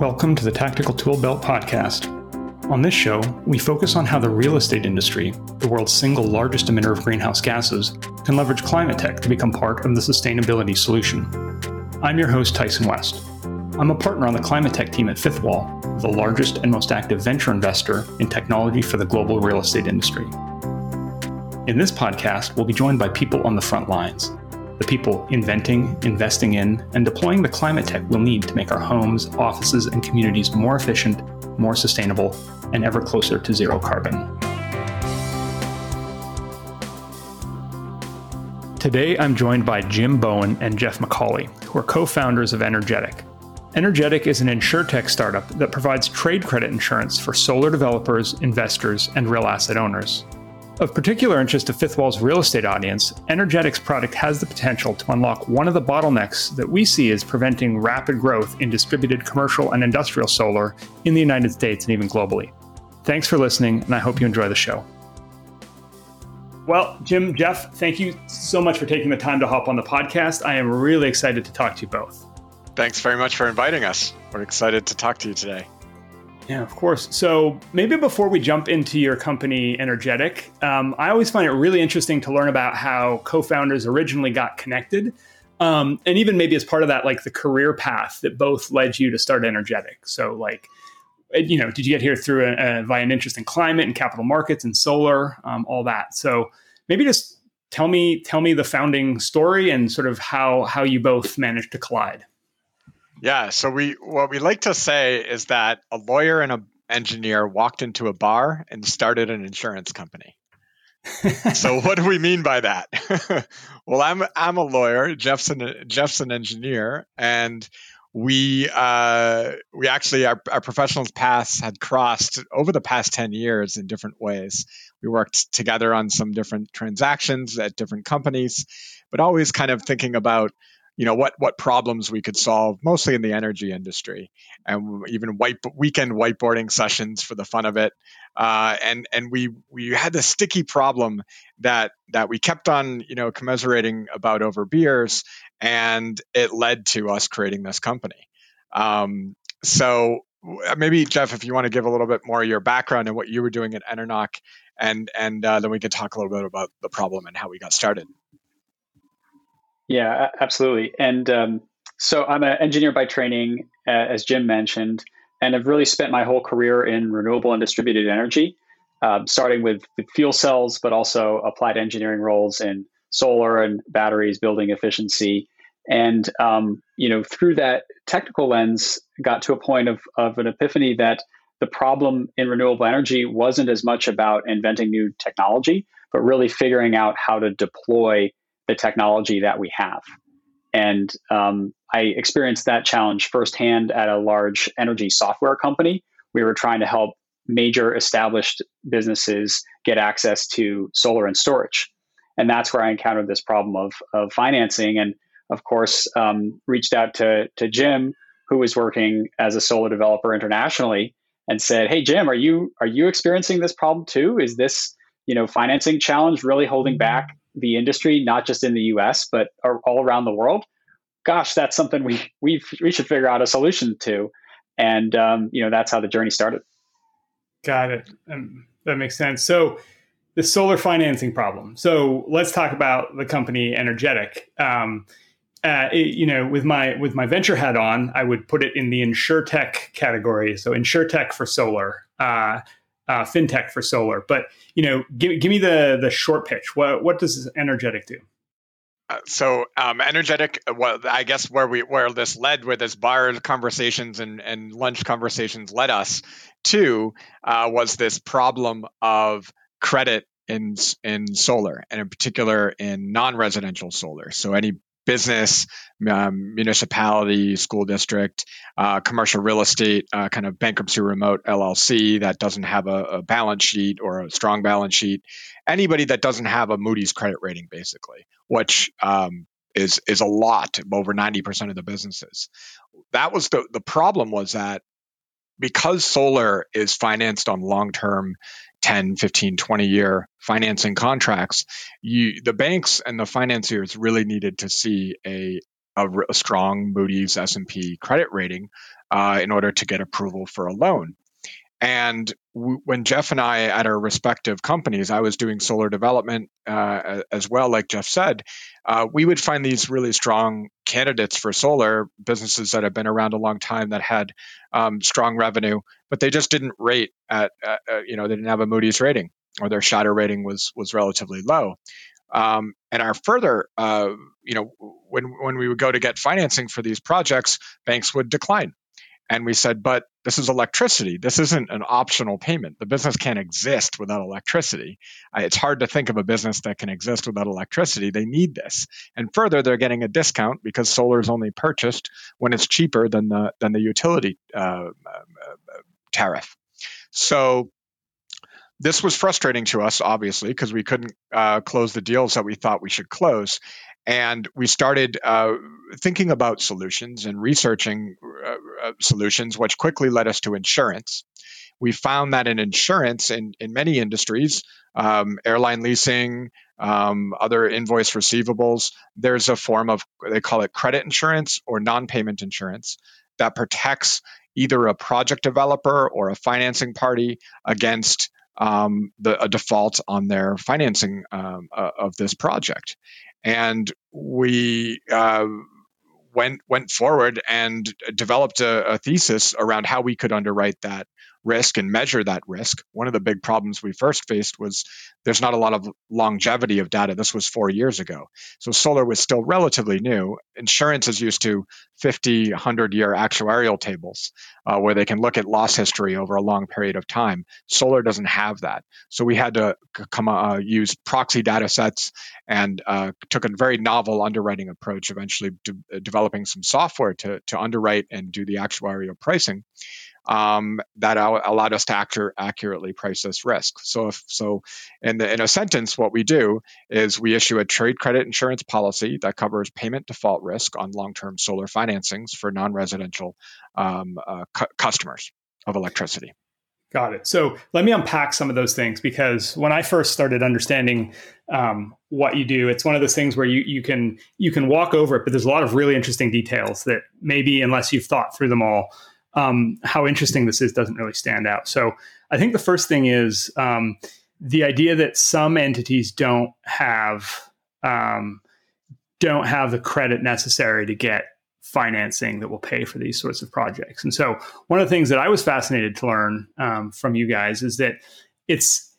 Welcome to the Tactical Tool Belt podcast. On this show, we focus on how the real estate industry, the world's single largest emitter of greenhouse gases, can leverage climate tech to become part of the sustainability solution. I'm your host, Tyson West. I'm a partner on the climate tech team at Fifth Wall, the largest and most active venture investor in technology for the global real estate industry. In this podcast, we'll be joined by people on the front lines the people inventing, investing in, and deploying the climate tech we'll need to make our homes, offices, and communities more efficient, more sustainable, and ever closer to zero carbon. Today, I'm joined by Jim Bowen and Jeff McAulay, who are co founders of Energetic. Energetic is an insurtech startup that provides trade credit insurance for solar developers, investors, and real asset owners. Of particular interest to Fifth Wall's real estate audience, Energetic's product has the potential to unlock one of the bottlenecks that we see as preventing rapid growth in distributed commercial and industrial solar in the United States and even globally. Thanks for listening, and I hope you enjoy the show. Well, Jim, Jeff, thank you so much for taking the time to hop on the podcast. I am really excited to talk to you both. Thanks very much for inviting us. We're excited to talk to you today. Yeah, of course. So maybe before we jump into your company, Energetic, um, I always find it really interesting to learn about how co-founders originally got connected, um, and even maybe as part of that, like the career path that both led you to start Energetic. So, like, you know, did you get here through a, a, via an interest in climate and capital markets and solar, um, all that? So maybe just tell me tell me the founding story and sort of how how you both managed to collide. Yeah. So we what we like to say is that a lawyer and an engineer walked into a bar and started an insurance company. so what do we mean by that? well, I'm I'm a lawyer. Jeff's an Jeff's an engineer, and we uh, we actually our, our professional paths had crossed over the past 10 years in different ways we worked together on some different transactions at different companies but always kind of thinking about you know what what problems we could solve mostly in the energy industry and even white weekend whiteboarding sessions for the fun of it. Uh, and and we we had this sticky problem that that we kept on you know commiserating about over beers and it led to us creating this company. Um, so maybe jeff if you want to give a little bit more of your background and what you were doing at EnerNOC and and uh, then we could talk a little bit about the problem and how we got started yeah, absolutely. And um, so I'm an engineer by training, uh, as Jim mentioned, and I've really spent my whole career in renewable and distributed energy, um, starting with, fuel cells, but also applied engineering roles in solar and batteries, building efficiency. And um, you know, through that technical lens, got to a point of, of an epiphany that the problem in renewable energy wasn't as much about inventing new technology, but really figuring out how to deploy the technology that we have. And um, I experienced that challenge firsthand at a large energy software company. We were trying to help major established businesses get access to solar and storage. And that's where I encountered this problem of, of financing. And of course, um, reached out to, to Jim, who was working as a solar developer internationally, and said, "Hey, Jim, are you are you experiencing this problem too? Is this you know financing challenge really holding back the industry, not just in the U.S. but all around the world, gosh, that's something we we we should figure out a solution to, and um, you know that's how the journey started. Got it. Um, that makes sense. So the solar financing problem. So let's talk about the company Energetic. Um, uh, it, you know, with my with my venture hat on, I would put it in the insure tech category. So insure tech for solar. Uh, uh, fintech for solar. But you know, give, give me the the short pitch. What what does Energetic do? Uh, so um, energetic well i guess where we where this led where this bar conversations and, and lunch conversations led us to uh, was this problem of credit in in solar and in particular in non-residential solar so any business, um, municipality, school district, uh, commercial real estate, uh, kind of bankruptcy remote LLC that doesn't have a, a, balance sheet or a strong balance sheet, anybody that doesn't have a Moody's credit rating, basically, which um, is is a lot, over ninety percent of the businesses. That was the the problem was that because solar is financed on long term 10, 15, 20 year financing contracts, you, the banks and the financiers really needed to see a, a, a strong Moody's S&P credit rating uh, in order to get approval for a loan. And w- when Jeff and I, at our respective companies, I was doing solar development uh, as well, like Jeff said, uh, we would find these really strong candidates for solar businesses that have been around a long time that had um, strong revenue, but they just didn't rate at, uh, you know, they didn't have a Moody's rating or their shadow rating was was relatively low. Um, and our further, uh, you know, when when we would go to get financing for these projects, banks would decline and we said, but this is electricity. This isn't an optional payment. The business can't exist without electricity. It's hard to think of a business that can exist without electricity. They need this. And further, they're getting a discount because solar is only purchased when it's cheaper than the than the utility uh, uh, tariff. So this was frustrating to us, obviously, because we couldn't uh, close the deals that we thought we should close. And we started uh, thinking about solutions and researching uh, uh, solutions, which quickly led us to insurance. We found that in insurance, in, in many industries, um, airline leasing, um, other invoice receivables, there's a form of, they call it credit insurance or non payment insurance that protects either a project developer or a financing party against um, the, a default on their financing um, uh, of this project and we uh, went went forward and developed a, a, thesis around how we could underwrite that risk and measure that risk. One of the big problems we first faced was there's not a lot of longevity of data. This was four years ago. So solar was still relatively new. Insurance is used to 50, 100 year actuarial tables uh, where they can look at loss history over a long period of time. Solar doesn't have that. So we had to come uh, use proxy data sets and uh, took a very novel underwriting approach, eventually de- developing some software to, to underwrite and do the actuarial pricing um, that allowed us to accur- accurately price this risk. So, if, so in, the, in a sentence, what we do is we issue a trade credit insurance policy that covers payment default risk on long-term solar financings for non-residential um, uh, cu- customers of electricity. Got it. So let me unpack some of those things because when I first started understanding um, what you do, it's one of those things where you you can you can walk over it, but there's a lot of really interesting details that maybe unless you've thought through them all, um, how interesting this is doesn't really stand out. So I think the first thing is um, the idea that some entities don't have um, don't have the credit necessary to get financing that will pay for these sorts of projects. And so one of the things that I was fascinated to learn um, from you guys is that it's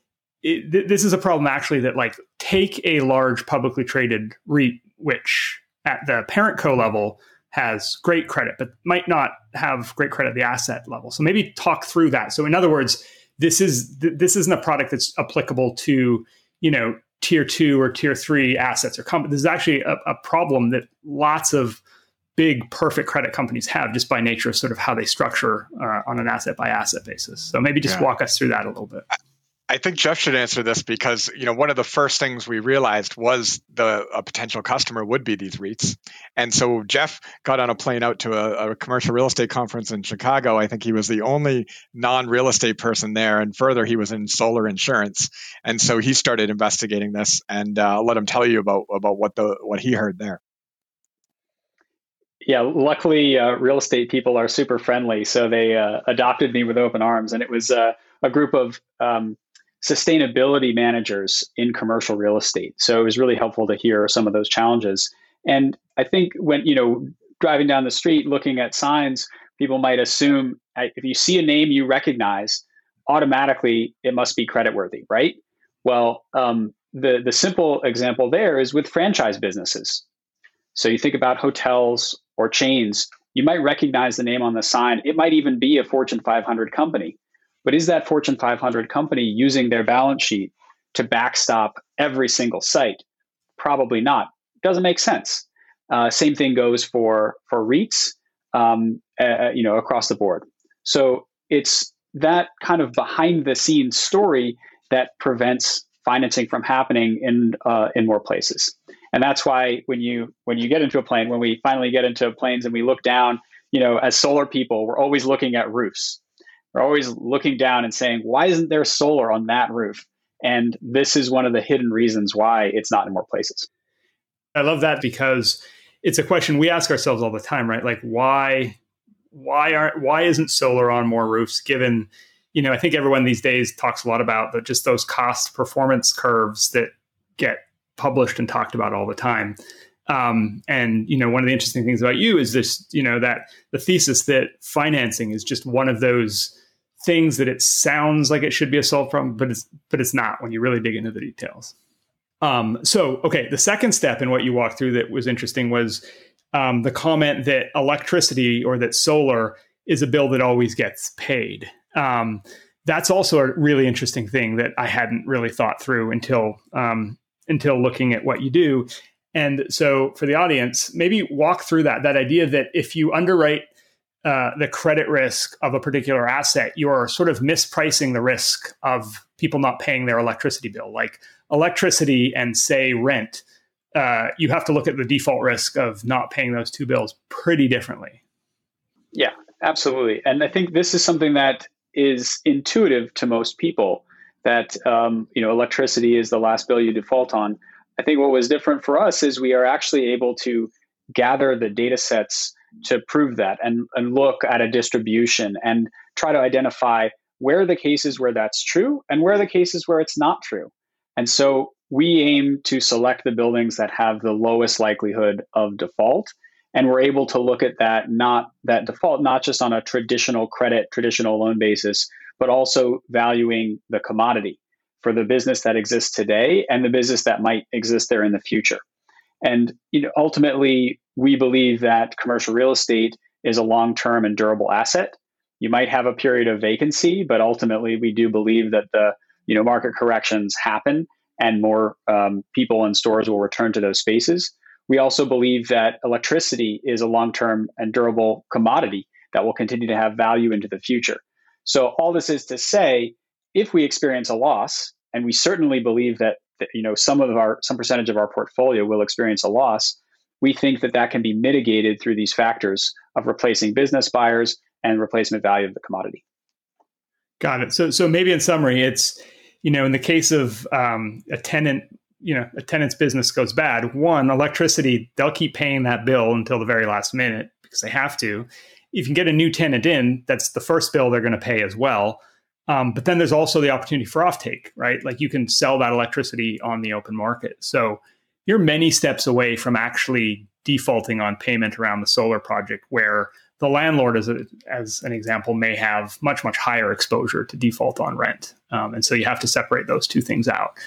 it, th- this is a problem actually that like take a large publicly traded REIT, which at the parent co level has great credit, but might not have great credit at the asset level. So maybe talk through that. So in other words, this is th- this isn't a product that's applicable to you know tier two or tier three assets or companies. This is actually a, a problem that lots of big perfect credit companies have just by nature of sort of how they structure uh, on an asset by asset basis. So maybe just yeah. walk us through that a little bit. I think Jeff should answer this because you know one of the first things we realized was the a potential customer would be these REITs, and so Jeff got on a plane out to a, a commercial real estate conference in Chicago. I think he was the only non-real estate person there, and further, he was in solar insurance, and so he started investigating this. And uh, I'll let him tell you about about what the what he heard there. Yeah, luckily, uh, real estate people are super friendly, so they uh, adopted me with open arms, and it was uh, a group of um, sustainability managers in commercial real estate. So it was really helpful to hear some of those challenges. And I think when, you know, driving down the street looking at signs, people might assume if you see a name you recognize, automatically it must be creditworthy, right? Well, um, the the simple example there is with franchise businesses. So you think about hotels or chains, you might recognize the name on the sign. It might even be a Fortune 500 company. But is that Fortune 500 company using their balance sheet to backstop every single site? Probably not. Doesn't make sense. Uh, same thing goes for for REITs, um, uh, you know, across the board. So it's that kind of behind the scenes story that prevents financing from happening in uh, in more places. And that's why when you when you get into a plane, when we finally get into planes and we look down, you know, as solar people, we're always looking at roofs we're always looking down and saying, why isn't there solar on that roof? And this is one of the hidden reasons why it's not in more places. I love that because it's a question we ask ourselves all the time, right? Like why why aren't why isn't solar on more roofs given you know, I think everyone these days talks a lot about the, just those cost performance curves that get published and talked about all the time. Um, and you know, one of the interesting things about you is this, you know, that the thesis that financing is just one of those things that it sounds like it should be a solved problem, but it's but it's not when you really dig into the details. Um, so, okay, the second step in what you walked through that was interesting was um, the comment that electricity or that solar is a bill that always gets paid. Um, that's also a really interesting thing that I hadn't really thought through until um, until looking at what you do. And so, for the audience, maybe walk through that that idea that if you underwrite uh, the credit risk of a particular asset, you're sort of mispricing the risk of people not paying their electricity bill. Like electricity and say rent, uh, you have to look at the default risk of not paying those two bills pretty differently. Yeah, absolutely. And I think this is something that is intuitive to most people that um, you know electricity is the last bill you default on. I think what was different for us is we are actually able to gather the data sets to prove that and, and look at a distribution and try to identify where are the cases where that's true and where are the cases where it's not true. And so we aim to select the buildings that have the lowest likelihood of default. And we're able to look at that, not that default, not just on a traditional credit, traditional loan basis, but also valuing the commodity for the business that exists today and the business that might exist there in the future. And you know, ultimately, we believe that commercial real estate is a long-term and durable asset. You might have a period of vacancy, but ultimately, we do believe that the you know market corrections happen and more um, people and stores will return to those spaces. We also believe that electricity is a long term and durable commodity that will continue to have value into the future. So, all this is to say, if we experience a loss, and we certainly believe that, that you know some of our some percentage of our portfolio will experience a loss, we think that that can be mitigated through these factors of replacing business buyers and replacement value of the commodity. Got it. So, so maybe in summary, it's you know, in the case of um, a tenant, you know, a tenant's business goes bad. One, electricity, they'll keep paying that bill until the very last minute because they have to. If you can get a new tenant in, that's the first bill they're going to pay as well. Um, but then there's also the opportunity for offtake, right? Like you can sell that electricity on the open market. So you're many steps away from actually defaulting on payment around the solar project, where the landlord, as, a, as an example, may have much, much higher exposure to default on rent. Um, and so you have to separate those two things out.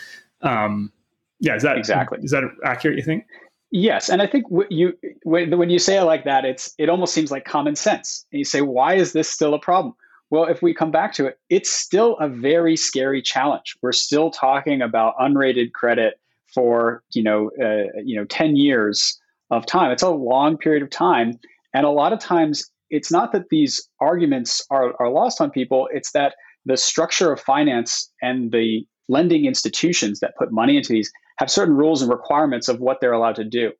Um, yeah, is that exactly is that accurate? You think? Yes, and I think you when, when you say it like that, it's it almost seems like common sense. And you say, why is this still a problem? Well, if we come back to it, it's still a very scary challenge. We're still talking about unrated credit for you know uh, you know ten years of time. It's a long period of time, and a lot of times, it's not that these arguments are, are lost on people, it's that the structure of finance and the lending institutions that put money into these have certain rules and requirements of what they're allowed to do.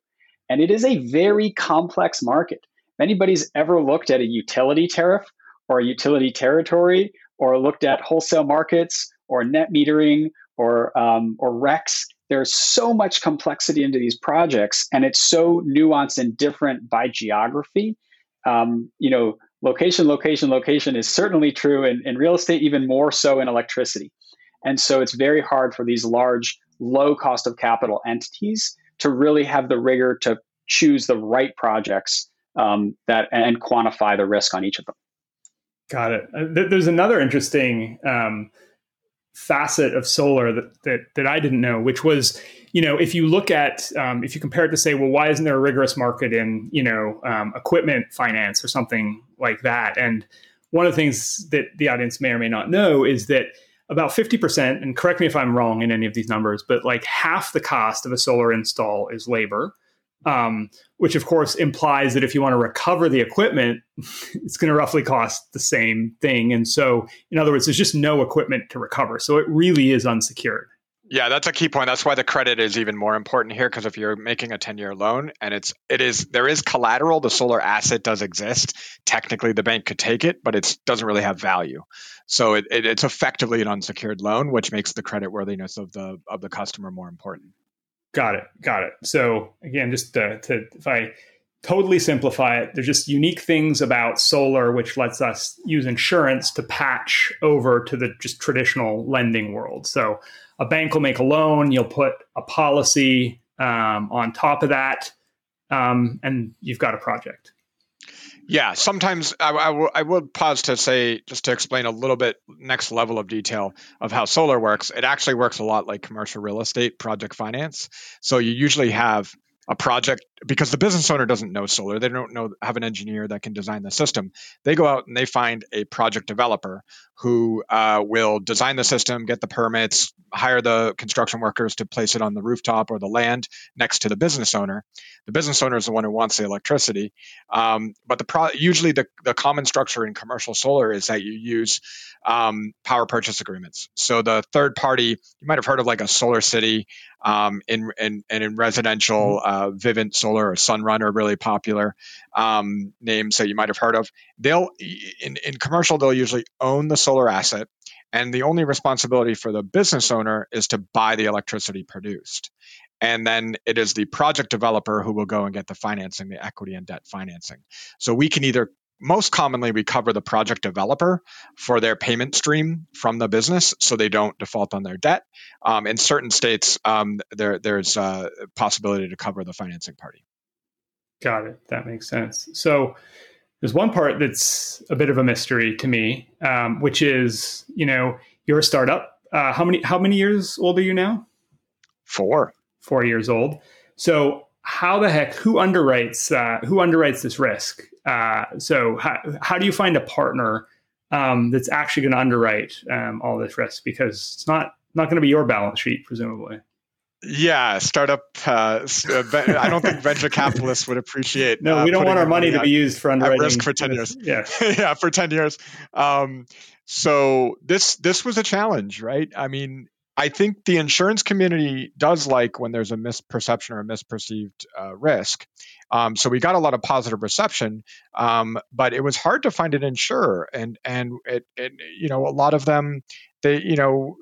And it is a very complex market. If anybody's ever looked at a utility tariff or a utility territory or looked at wholesale markets or net metering or, um, or RECs, there's so much complexity into these projects and it's so nuanced and different by geography. Um, you know location location location is certainly true in, in real estate even more so in electricity. And so it's very hard for these large low cost of capital entities to really have the rigor to choose the right projects um, that and quantify the risk on each of them. Got it. Uh, there's another interesting um, facet of solar that, that that I didn't know, which was, you know, if you look at um, if you compare it to say, well, why isn't there a rigorous market in you know um, equipment finance or something like that? And one of the things that the audience may or may not know is that about 50%, and correct me if I'm wrong in any of these numbers, but like half the cost of a solar install is labor um, which of course implies that if you want to recover the equipment, it's going to roughly cost the same thing. And so, in other words, there's just no equipment to recover. So it really is unsecured. Yeah, that's a key point. That's why the credit is even more important here because if you're making a 10-year loan and it's it is there is collateral, the solar asset does exist. Technically, the bank could take it, but it doesn't really have value. So it, it, it's effectively an unsecured loan, which makes the credit worthiness of the of the customer more important. Got it. Got it. So again, just to, to if I totally simplify it, there's just unique things about solar which lets us use insurance to patch over to the just traditional lending world. So a bank will make a loan, you'll put a policy um, on top of that, um, and you've got a project. Yeah, sometimes I, I, w- I will pause to say, just to explain a little bit next level of detail of how solar works. It actually works a lot like commercial real estate project finance. So you usually have a project because the business owner doesn't know solar they don't know have an engineer that can design the system. They go out and they find a project developer who uh, will design the system get the permits hire the construction workers to place it on the rooftop or the land next to the business owner. The business owner is the one who wants the electricity. Um, but the pro- usually the, the common structure in commercial solar is that you use um, power purchase agreements. So the third party you might have heard of like a SolarCity um, in, in, and in residential mm-hmm. uh, Vivint solar or Sunrun are really popular um, names that you might have heard of. They'll in, in commercial they'll usually own the solar asset and the only responsibility for the business owner is to buy the electricity produced. And then it is the project developer who will go and get the financing the equity and debt financing. So we can either most commonly we cover the project developer for their payment stream from the business so they don't default on their debt. Um, in certain states um, there, there's a possibility to cover the financing party. Got it. That makes sense. So there's one part that's a bit of a mystery to me um, which is you know you're a startup. Uh, how many how many years old are you now? Four. Four years old. So how the heck who underwrites uh, who underwrites this risk uh, so how, how do you find a partner um, that's actually going to underwrite um, all this risk? Because it's not not going to be your balance sheet presumably. Yeah startup uh, uh i don't think venture capitalists would appreciate no we uh, don't want our money to be used for underwriting risk for 10 years. yeah. Yeah for 10 years. Um, so this this was a challenge right? I mean I think the insurance community does like when there's a misperception or a misperceived uh, risk. Um, so we got a lot of positive reception, um, but it was hard to find an insurer, and and it, it, you know a lot of them they you know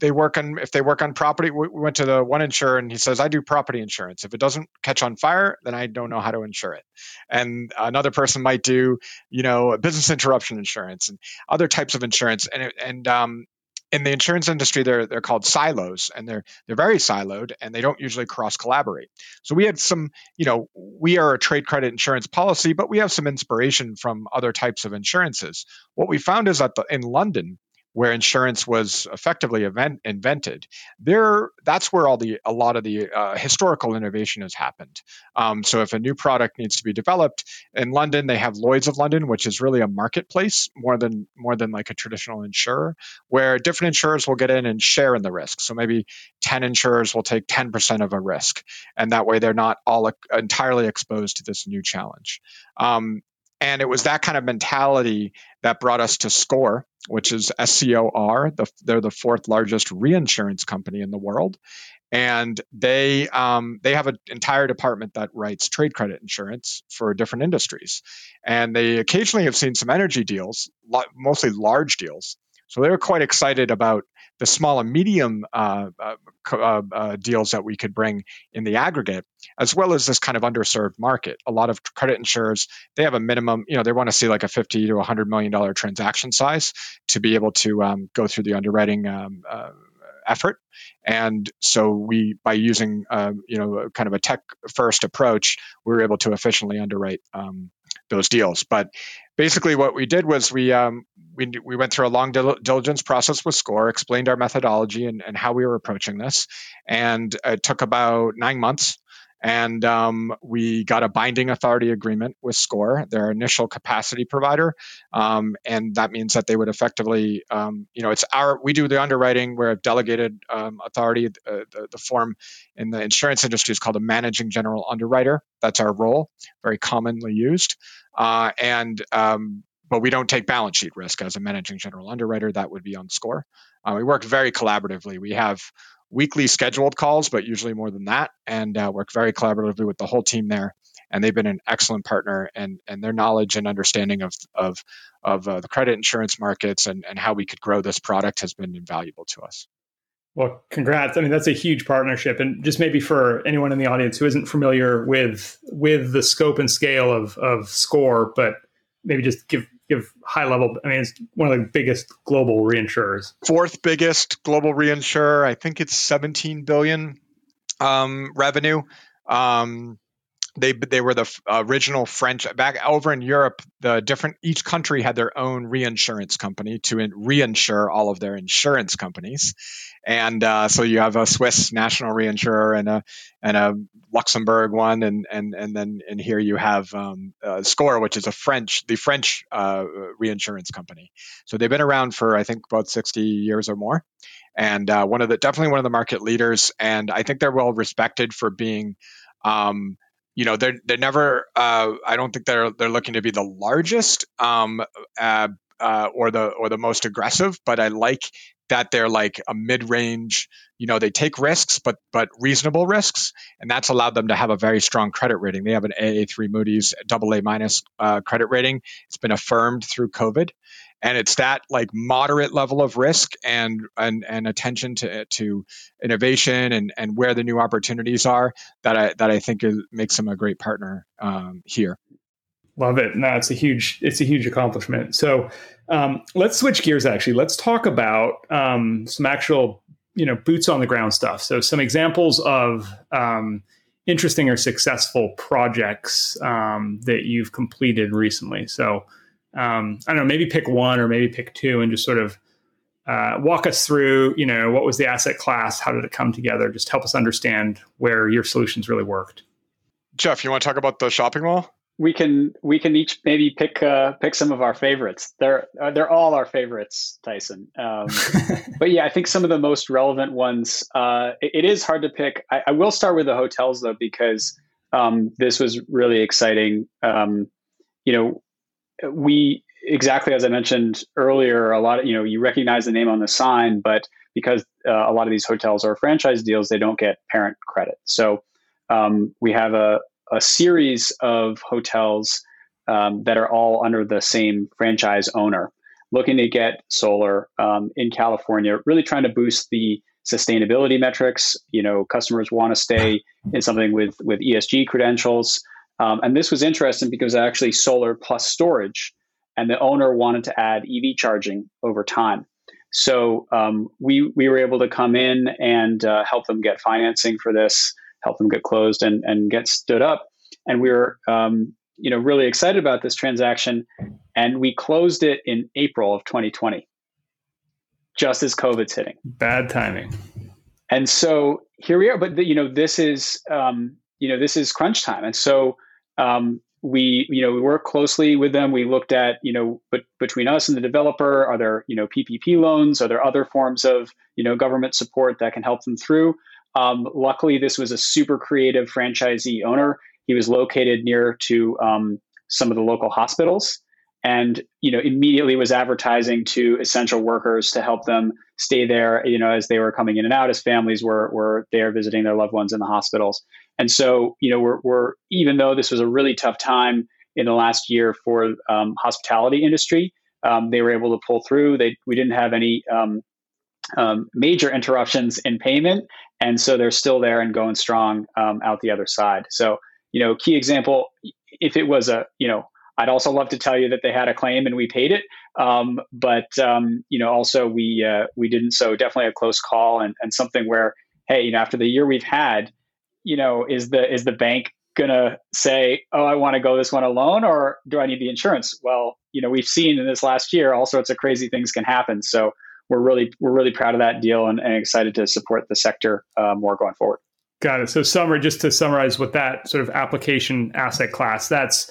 they work on if they work on property. We went to the one insurer and he says I do property insurance. If it doesn't catch on fire, then I don't know how to insure it. And another person might do you know business interruption insurance and other types of insurance, and and um, in the insurance industry they're they're called silos and they're they're very siloed and they don't usually cross collaborate so we had some you know we are a trade credit insurance policy but we have some inspiration from other types of insurances. What we found is that the, in london where insurance was effectively event, invented, there that's where all the a lot of the uh, historical innovation has happened. Um, so if a new product needs to be developed in London, they have Lloyd's of London, which is really a marketplace more than more than like a traditional insurer, where different insurers will get in and share in the risk. So maybe ten insurers will take ten percent of a risk, and that way they're not all entirely exposed to this new challenge. Um, and it was that kind of mentality that brought us to SCORE, which is SCOR. The, they're the fourth largest reinsurance company in the world. And they um, they have an entire department that writes trade credit insurance for different industries, and they occasionally have seen some energy deals, mostly large deals. So they were quite excited about the small and medium uh, uh, uh, uh, deals that we could bring in the aggregate, as well as this kind of underserved market. A lot of credit insurers they have a minimum, you know, they want to see like a fifty to hundred million dollar transaction size to be able to um, go through the underwriting. Um, uh, effort. And so we, by using, um, you know, kind of a tech first approach, we were able to efficiently underwrite um, those deals. But basically, what we did was we um, we, we went through a long diligence process with SCOR explained our methodology and, and how we were approaching this, and it took about nine months. And um, we got a binding authority agreement with SCOR, their initial capacity provider, um, and that means that they would effectively, um, you know, it's our we do the underwriting. We're a delegated um, authority. Uh, the, the form in the insurance industry is called a managing general underwriter. That's our role, very commonly used. Uh, and um, but we don't take balance sheet risk as a managing general underwriter. That would be on SCOR. Uh, we work very collaboratively. We have weekly scheduled calls, but usually more than that, and uh, work very collaboratively with the whole team there. And they've been an excellent partner, and and their knowledge and understanding of of of uh, the credit insurance markets and and how we could grow this product has been invaluable to us. Well, congrats. I mean, that's a huge partnership. And just maybe for anyone in the audience who isn't familiar with with the scope and scale of of SCOR, but maybe just give give high level. I mean, it's one of the biggest global reinsurers. Fourth biggest global reinsurer. I think it's 17 billion um, revenue. Um, they they were the original French back over in Europe. The different each country had their own reinsurance company to reinsure all of their insurance companies, and uh, so you have a Swiss national reinsurer and a and a Luxembourg one, and and and then and here you have um, uh, SCOR, which is a French the French uh, reinsurance company. So they've been around for I think about sixty years or more, and uh, one of the definitely one of the market leaders, and I think they're well respected for being. Um, you know they're they're never uh, I don't think they're they're looking to be the largest um, uh, uh, or the or the most aggressive, but I like that they're like a mid-range. You know, they take risks, but but reasonable risks, and that's allowed them to have a very strong credit rating. They have an AA3 Moody's double a minus uh, credit rating. It's been affirmed through COVID, and it's that like moderate level of risk and and, and attention to to innovation and and where the new opportunities are that I that I think is, makes them a great partner um, here. Love it. No, it's a huge it's a huge accomplishment. So um, let's switch gears. Actually, let's talk about um, some actual you know boots on the ground stuff. So some examples of um, interesting or successful projects um, that you've completed recently. So um, I don't know, maybe pick one or maybe pick two and just sort of uh, walk us through, you know, what was the asset class? How did it come together? Just help us understand where your solutions really worked. Jeff, you want to talk about the shopping mall? We can we can each maybe pick uh, pick some of our favorites. They're uh, they're all our favorites, Tyson. Um, but yeah, I think some of the most relevant ones. Uh, it, it is hard to pick. I, I, will start with the hotels though because um, this was really exciting. Um, you know, we exactly as I mentioned earlier, a lot of you know you recognize the name on the sign, but because uh, a lot of these hotels are franchise deals, they don't get parent credit. So um, we have a, a series of hotels um, that are all under the same franchise owner, looking to get solar um, in California, really trying to boost the sustainability metrics. You know, customers want to stay in something with with ESG credentials. Um, and this was interesting because actually solar plus storage, and the owner wanted to add EV charging over time. So um, we we were able to come in and uh, help them get financing for this, help them get closed and and get stood up. And we were um, you know really excited about this transaction, and we closed it in April of 2020, just as COVID's hitting. Bad timing. And so here we are. But the, you know this is um, you know this is crunch time, and so um, we you know we work closely with them we looked at you know but between us and the developer are there you know ppp loans are there other forms of you know government support that can help them through um, luckily this was a super creative franchisee owner he was located near to um, some of the local hospitals and you know immediately was advertising to essential workers to help them stay there you know as they were coming in and out as families were were there visiting their loved ones in the hospitals and so, you know, we're, we're even though this was a really tough time in the last year for um, hospitality industry, um, they were able to pull through. They we didn't have any um, um major interruptions in payment, and so they're still there and going strong um, out the other side. So, you know, key example. If it was a, you know, I'd also love to tell you that they had a claim and we paid it, um, but you know, also we uh, we didn't. So definitely a close call and, and something where, hey, you know, after the year we've had you know, is the is the bank gonna say, "Oh, I want to go this one alone," or do I need the insurance? Well, you know, we've seen in this last year all sorts of crazy things can happen. So we're really we're really proud of that deal and, and excited to support the sector uh, more going forward. Got it. So, summary, just to summarize what that sort of application asset class, that's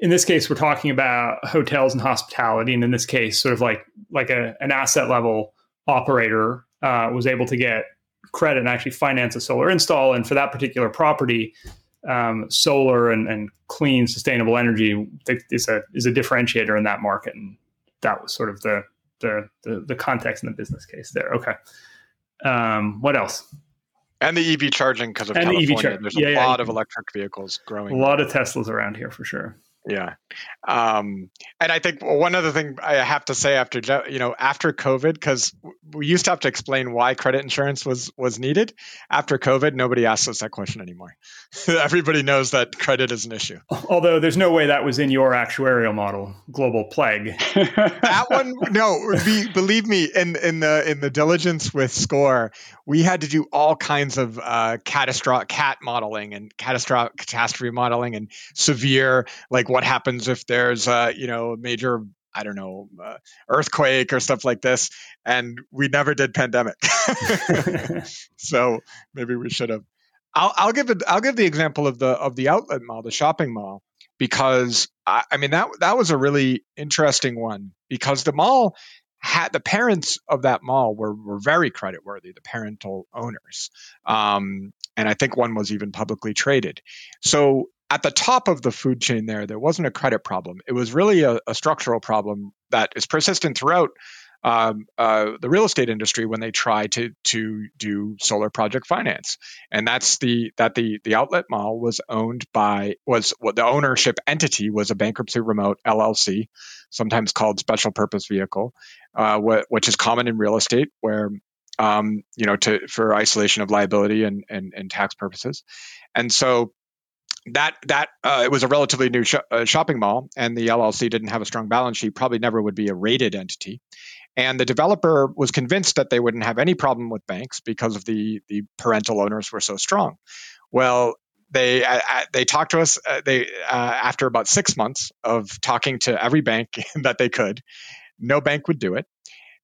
in this case, we're talking about hotels and hospitality, and in this case, sort of like like a, an asset level operator uh, was able to get credit and actually finance a solar install. And for that particular property, um, solar and, and, clean, sustainable energy is a is a differentiator in that market. And that was sort of the the the, the context in the business case there. Okay. Um, what else? And the EV charging because of and California. The EV char- There's a yeah, lot yeah. of electric vehicles growing. A lot of Teslas around here for sure. Yeah. Um, and I think one other thing I have to say after you know after COVID, because we used to have to explain why credit insurance was was needed. After COVID, nobody asks us that question anymore. Everybody knows that credit is an issue. Although there's no way that was in your actuarial model, global plague. that one, no. Be, believe me, in in the in the diligence with SCOR, we had to do all kinds of uh, catastrophic cat modeling and catastrophic catastrophe modeling and severe like what happens if there's a you know major I don't know uh, earthquake or stuff like this, and we never did pandemic. so maybe we should have. I'll, I'll give it. I'll give the example of the of the outlet mall, the shopping mall, because I, I mean that that was a really interesting one because the mall had the parents of that mall were, were very creditworthy, the parental owners. Um, and I think one was even publicly traded. So at the top of the food chain there, there wasn't a credit problem. It was really a, a structural problem that is persistent throughout um, uh, the real estate industry when they try to to do solar project finance, and that's the that the the outlet mall was owned by was what the ownership entity was a bankruptcy remote LLC, sometimes called special purpose vehicle, uh, wh- which is common in real estate where um, you know to for isolation of liability and and, and tax purposes, and so that that uh, it was a relatively new sh- uh, shopping mall, and the LLC didn't have a strong balance sheet. Probably never would be a rated entity. And the developer was convinced that they wouldn't have any problem with banks because of the the parental owners were so strong. Well, they uh, uh they talked to us. Uh, they uh, after about six months of talking to every bank that they could, no bank would do it.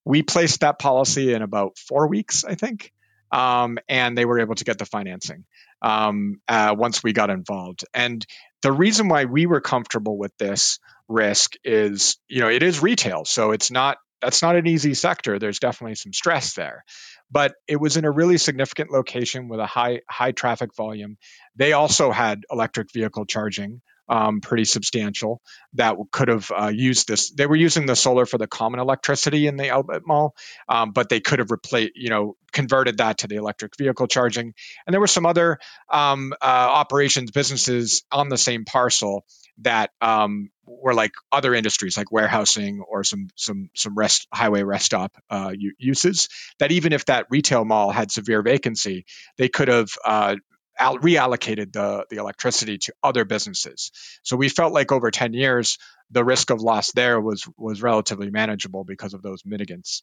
We placed that policy in about four weeks, I think, um, and they were able to get the financing um, uh, once we got involved. And the reason why we were comfortable with this risk is, you know, it is retail, so it's not that's not an easy sector. There's definitely some stress there. But it was in a really significant location with a high high traffic volume. They also had electric vehicle charging, um, pretty substantial that could have uh, used this. They were using the solar for the common electricity in the outlet mall, um, but they could have replaced, you know, converted that to the electric vehicle charging. And there were some other um, uh, operations businesses on the same parcel that um, were like other industries like warehousing or some some some rest highway rest stop uh, uses that even if that retail mall had severe vacancy they could have uh, reallocated the, the electricity to other businesses. So we felt like over 10 years, the risk of loss there was was relatively manageable because of those mitigants.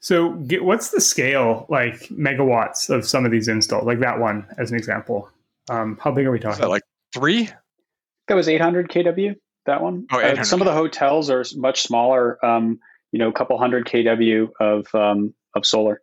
So what's the scale, like megawatts of some of these installs, like that one as an example? Um, how big are we talking? About? Like three? That was 800 kW, that one. Oh, uh, some of the hotels are much smaller, um, you know, a couple hundred kW of, um, of solar.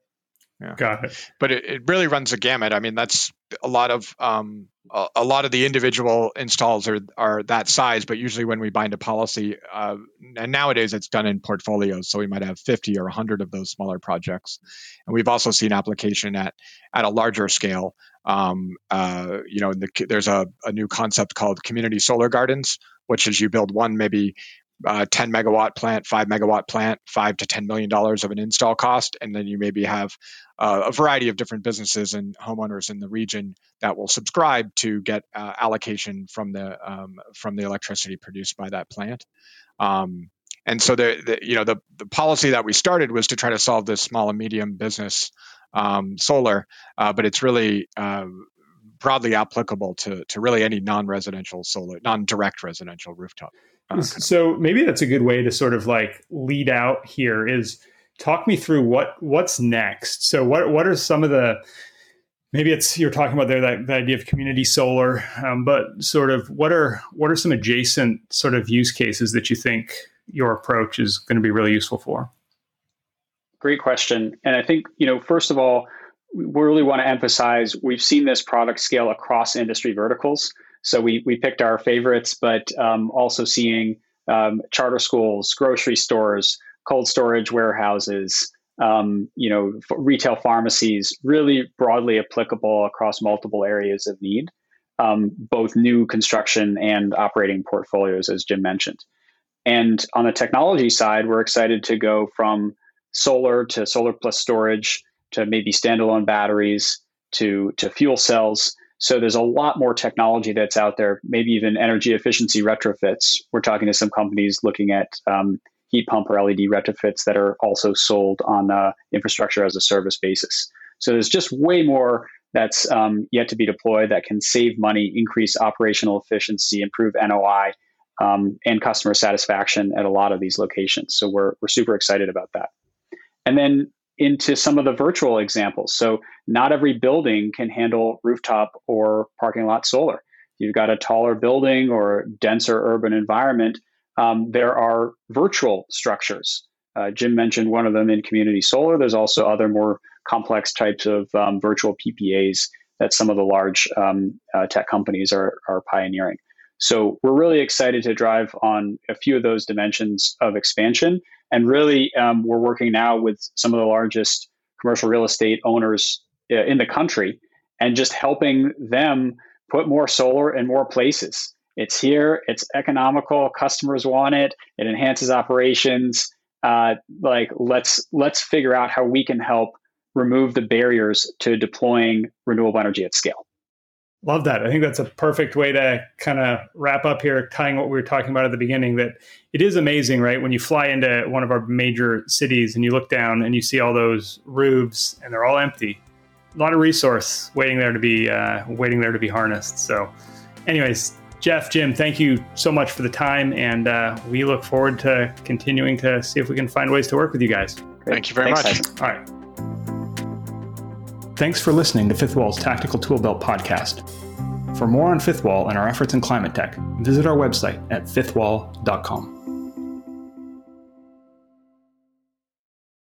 Yeah. Got it. But it, it really runs a gamut. I mean, that's a lot of um, a, a, lot of the individual installs are are that size. But usually, when we bind a policy, uh, and nowadays it's done in portfolios, so we might have 50 or 100 of those smaller projects. And we've also seen application at at a larger scale. Um, uh, you know, the, there's a, a new concept called community solar gardens, which is you build one maybe uh, 10 megawatt plant, five megawatt plant, five to 10 million dollars of an install cost, and then you maybe have uh, a variety of different businesses and homeowners in the region that will subscribe to get uh, allocation from the um, from the electricity produced by that plant. Um, and so the, the, you know the the policy that we started was to try to solve this small and medium business um, solar, uh, but it's really uh, broadly applicable to to really any non-residential solar, non-direct residential rooftop. Uh, so maybe that's a good way to sort of like lead out here is talk me through what what's next. So what what are some of the maybe it's you're talking about there that the idea of community solar, um, but sort of what are what are some adjacent sort of use cases that you think your approach is going to be really useful for? Great question, and I think you know first of all we really want to emphasize we've seen this product scale across industry verticals. So we we picked our favorites, but um, also seeing um, charter schools, grocery stores, cold storage warehouses, um, you know, f- retail pharmacies, really broadly applicable across multiple areas of need, um, both new construction and operating portfolios, as Jim mentioned. And on the technology side, we're excited to go from solar to solar plus storage to maybe standalone batteries to to fuel cells. So there's a lot more technology that's out there. Maybe even energy efficiency retrofits. We're talking to some companies looking at um, heat pump or LED retrofits that are also sold on infrastructure as a service basis. So there's just way more that's um, yet to be deployed that can save money, increase operational efficiency, improve NOI, um, and customer satisfaction at a lot of these locations. So we're, we're super excited about that. And then into some of the virtual examples. So not every building can handle rooftop or parking lot solar. You've got a taller building or denser urban environment. Um, there are virtual structures. Uh, Jim mentioned one of them in community solar. There's also other more complex types of um, virtual PPAs that some of the large um, uh, tech companies are, are pioneering. So we're really excited to drive on a few of those dimensions of expansion. And really, um, we're working now with some of the largest commercial real estate owners uh, in the country and just helping them put more solar in more places. It's here, it's economical, customers want it, it enhances operations. Uh, like let's let's figure out how we can help remove the barriers to deploying renewable energy at scale. Love that. I think that's a perfect way to kind of wrap up here, tying what we were talking about at the beginning. That it is amazing, right? When you fly into one of our major cities and you look down and you see all those roofs and they're all empty. A lot of resource waiting there to be uh, waiting there to be harnessed. So, anyways, Jeff, Jim, thank you so much for the time, and uh, we look forward to continuing to see if we can find ways to work with you guys. Great. Thank you very Thanks, much. All right. Thanks for listening to Fifth Wall's Tactical Tool Belt podcast. For more on Fifth Wall and our efforts in climate tech, visit our website at fifthwall.com.